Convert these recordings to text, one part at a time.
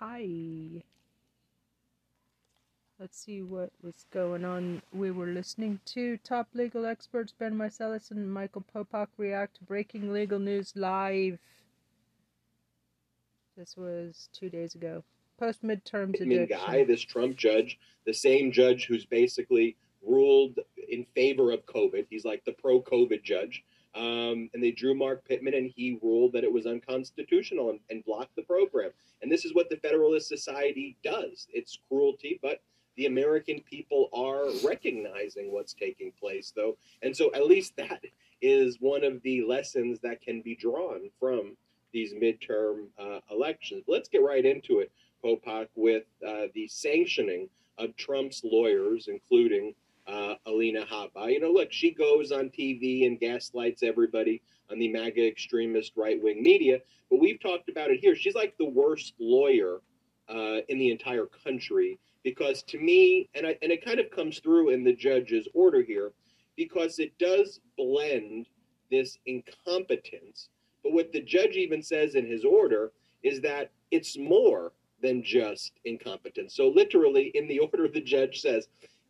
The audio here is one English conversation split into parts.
Hi. Let's see what was going on. We were listening to top legal experts Ben Meiselas and Michael Popak react to breaking legal news live. This was two days ago. Post midterms edition. guy, this Trump judge, the same judge who's basically ruled in favor of COVID. He's like the pro COVID judge. Um, and they drew Mark Pittman, and he ruled that it was unconstitutional and, and blocked the program. And this is what the Federalist Society does it's cruelty, but the American people are recognizing what's taking place, though. And so at least that is one of the lessons that can be drawn from these midterm uh, elections. Let's get right into it, Popak, with uh, the sanctioning of Trump's lawyers, including uh, Alina Habba. You know, look, she goes on TV and gaslights everybody on the MAGA extremist right wing media, but we've talked about it here. She's like the worst lawyer uh, in the entire country because to me, and, I, and it kind of comes through in the judge's order here, because it does blend this incompetence. But what the judge even says in his order is that it's more than just incompetence. So, literally, in the order, the judge says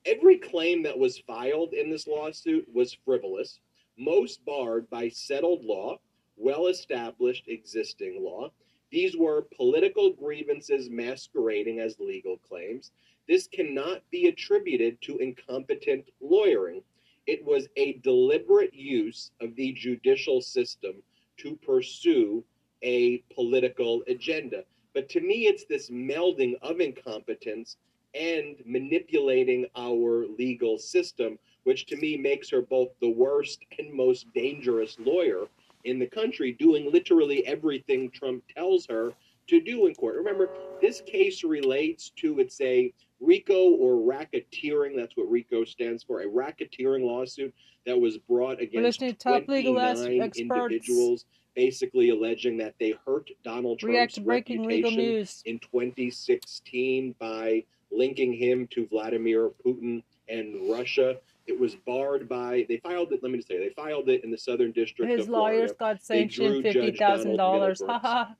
every claim that was filed in this lawsuit was frivolous, most barred by settled law, well established existing law. These were political grievances masquerading as legal claims. This cannot be attributed to incompetent lawyering. It was a deliberate use of the judicial system to pursue a political agenda. But to me, it's this melding of incompetence and manipulating our legal system, which to me makes her both the worst and most dangerous lawyer in the country, doing literally everything Trump tells her to do in court. Remember, this case relates to it's a RICO or racketeering. That's what RICO stands for. A racketeering lawsuit that was brought against top legal 29 experts. individuals, basically alleging that they hurt Donald React Trump's reputation news. in 2016 by linking him to Vladimir Putin and Russia. It was barred by they filed it. Let me just say they filed it in the Southern District His of Florida. lawyers got sanctioned fifty thousand dollars.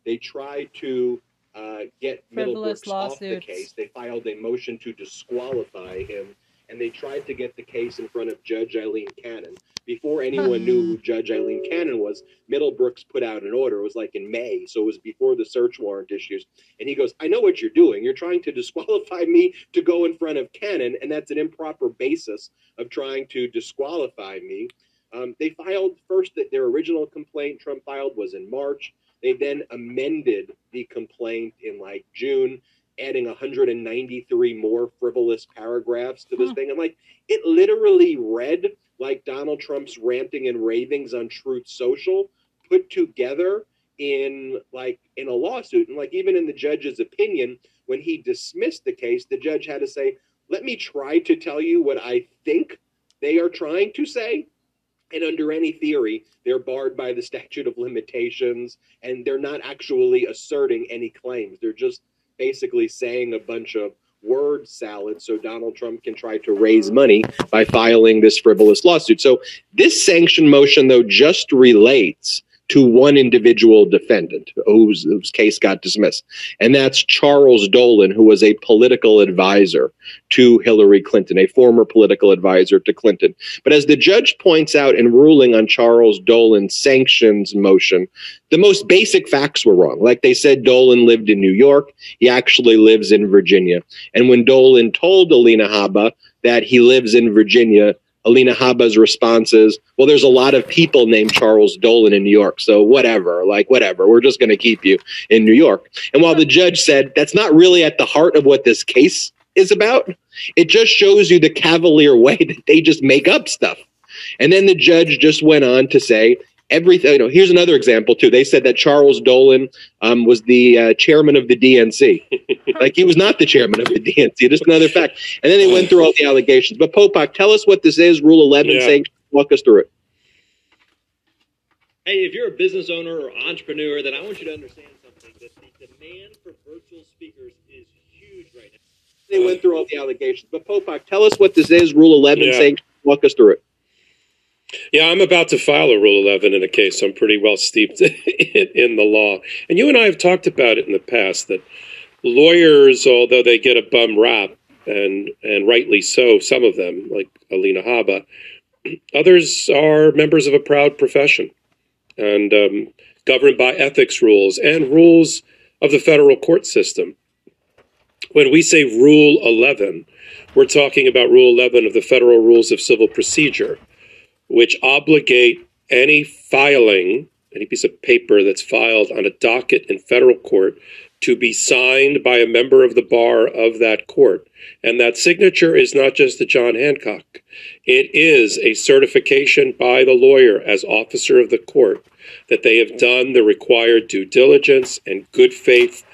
They tried to uh, get Frivolous Middlebrooks off the case. They filed a motion to disqualify him, and they tried to get the case in front of Judge Aileen Cannon. Before anyone knew who Judge Aileen Cannon was, Middlebrooks put out an order. It was like in May, so it was before the search warrant issues. And he goes, I know what you're doing. You're trying to disqualify me to go in front of Cannon, and that's an improper basis of trying to disqualify me. Um, they filed first that their original complaint Trump filed was in March. They then amended the complaint in like June, adding 193 more frivolous paragraphs to this Hmm. thing. And like it literally read like Donald Trump's ranting and ravings on Truth Social put together in like in a lawsuit. And like even in the judge's opinion, when he dismissed the case, the judge had to say, "Let me try to tell you what I think they are trying to say." And under any theory, they're barred by the statute of limitations, and they're not actually asserting any claims. They're just basically saying a bunch of word salad so Donald Trump can try to raise money by filing this frivolous lawsuit. So this sanction motion, though, just relates to one individual defendant whose, whose case got dismissed, and that's Charles Dolan, who was a political advisor to Hillary Clinton, a former political advisor to Clinton. But as the judge points out in ruling on Charles Dolan's sanctions motion, the most basic facts were wrong. Like they said, Dolan lived in New York. He actually lives in Virginia. And when Dolan told Alina Habba that he lives in Virginia, Alina Habba's response is, well, there's a lot of people named Charles Dolan in New York. So whatever, like whatever, we're just going to keep you in New York. And while the judge said that's not really at the heart of what this case is about, it just shows you the cavalier way that they just make up stuff. And then the judge just went on to say, everything, you know, here's another example too. They said that Charles Dolan um, was the uh, chairman of the DNC. like he was not the chairman of the DNC. Just another fact. And then they went through all the allegations. But Popak, tell us what this is, Rule 11 Yeah. saying, walk us through it. Hey, if you're a business owner or entrepreneur, then I want you to understand something that the demand for virtual speakers is huge right now. They went through all the allegations. But Popak, tell us what this is, Rule 11 Yeah. saying, walk us through it. Yeah, I'm about to file a Rule 11 in a case. I'm pretty well steeped in, in the law. And you and I have talked about it in the past that lawyers, although they get a bum rap, and and rightly so, some of them, like Alina Habba, others are members of a proud profession and um, governed by ethics rules and rules of the federal court system. When we say Rule 11, we're talking about Rule 11 of the Federal Rules of Civil Procedure, which obligate any filing, any piece of paper that's filed on a docket in federal court, to be signed by a member of the bar of that court. And that signature is not just the John Hancock. It is a certification by the lawyer as officer of the court that they have done the required due diligence and good faith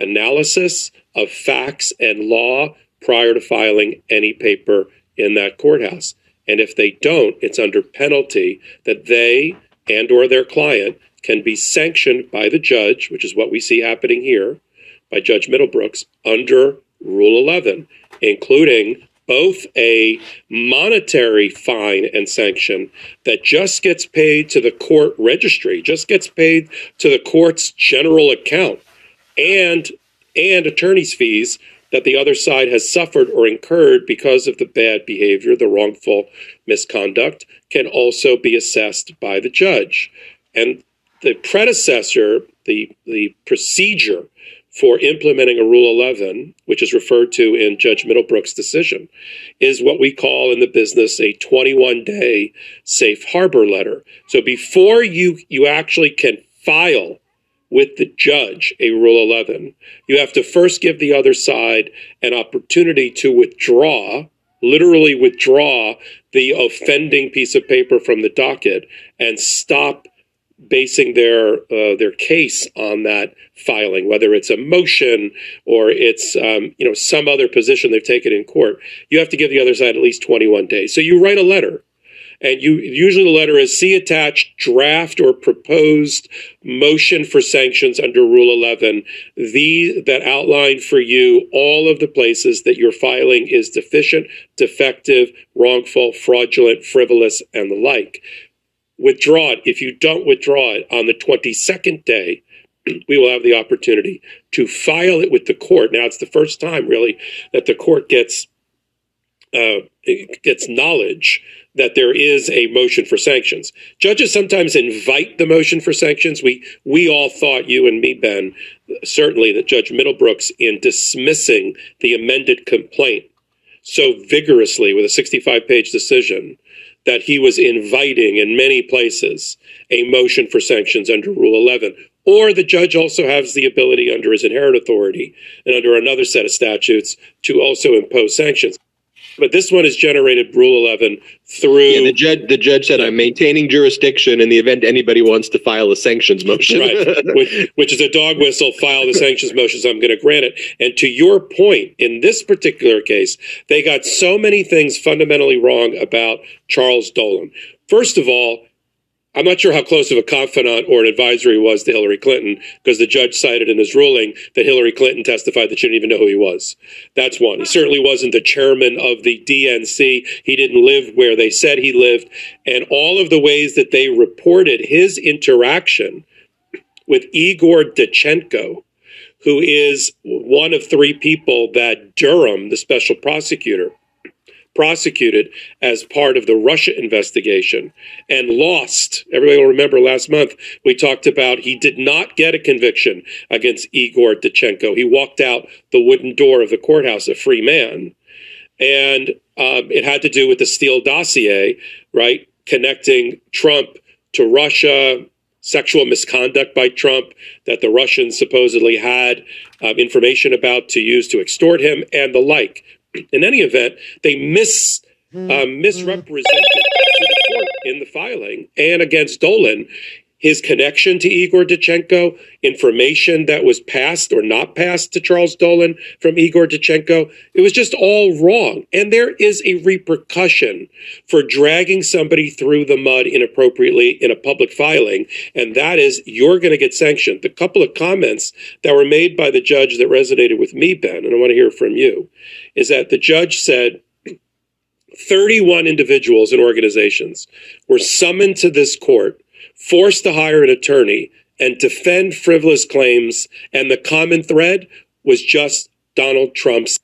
analysis of facts and law prior to filing any paper in that courthouse. And if they don't, it's under penalty that they and or their client can be sanctioned by the judge, which is what we see happening here by Judge Middlebrooks under Rule 11, including both a monetary fine and sanction that just gets paid to the court registry, just gets paid to the court's general account, and and attorney's fees that the other side has suffered or incurred because of the bad behavior, the wrongful misconduct, can also be assessed by the judge. And the predecessor, the the procedure for implementing a Rule 11, which is referred to in Judge Middlebrook's decision, is what we call in the business a 21 day safe harbor letter. So before you, you actually can file with the judge a Rule 11, you have to first give the other side an opportunity to withdraw, literally withdraw the offending piece of paper from the docket and stop basing their uh, their case on that filing, whether it's a motion or it's um, you know some other position they've taken in court. You have to give the other side at least 21 days. So you write a letter, and you usually the letter is see attached draft or proposed motion for sanctions under Rule 11. The that outline for you all of the places that your filing is deficient, defective, wrongful, fraudulent, frivolous, and the like withdraw it. If you don't withdraw it on the 22nd day, we will have the opportunity to file it with the court. Now, it's the first time, really, that the court gets uh, knowledge that there is a motion for sanctions. Judges sometimes invite the motion for sanctions. We we all thought, you and me, Ben, certainly that Judge Middlebrooks, in dismissing the amended complaint so vigorously with a 65 page decision, that he was inviting in many places a motion for sanctions under Rule 11. Or the judge also has the ability under his inherent authority and under another set of statutes to also impose sanctions. But this one has generated Rule 11 through. Yeah, the judge, the judge said, "I'm maintaining jurisdiction in the event anybody wants to file a sanctions motion." right, which, which, is a dog whistle. File the sanctions motions. I'm going to grant it. And to your point, in this particular case, they got so many things fundamentally wrong about Charles Dolan. First of all, I'm not sure how close of a confidant or an advisor he was to Hillary Clinton because the judge cited in his ruling that Hillary Clinton testified that she didn't even know who he was. That's one. He certainly wasn't the chairman of the DNC. He didn't live where they said he lived. And all of the ways that they reported his interaction with Igor Danchenko, who is one of three people that Durham, the special prosecutor, prosecuted as part of the Russia investigation and lost. Everybody will remember last month we talked about he did not get a conviction against Igor Danchenko. He walked out the wooden door of the courthouse a free man. And um, it had to do with the Steele dossier, right? Connecting Trump to Russia, sexual misconduct by Trump that the Russians supposedly had um, information about to use to extort him, and the like in any event, they mis uh, misrepresented to the court in the filing and against Dolan his connection to Igor Danchenko, information that was passed or not passed to Charles Dolan from Igor Danchenko. It was just all wrong. And there is a repercussion for dragging somebody through the mud inappropriately in a public filing. And that is you're going to get sanctioned. The couple of comments that were made by the judge that resonated with me, Ben, and I want to hear from you, is that the judge said, 31 individuals and organizations were summoned to this court forced to hire an attorney and defend frivolous claims, and the common thread was just Donald Trump's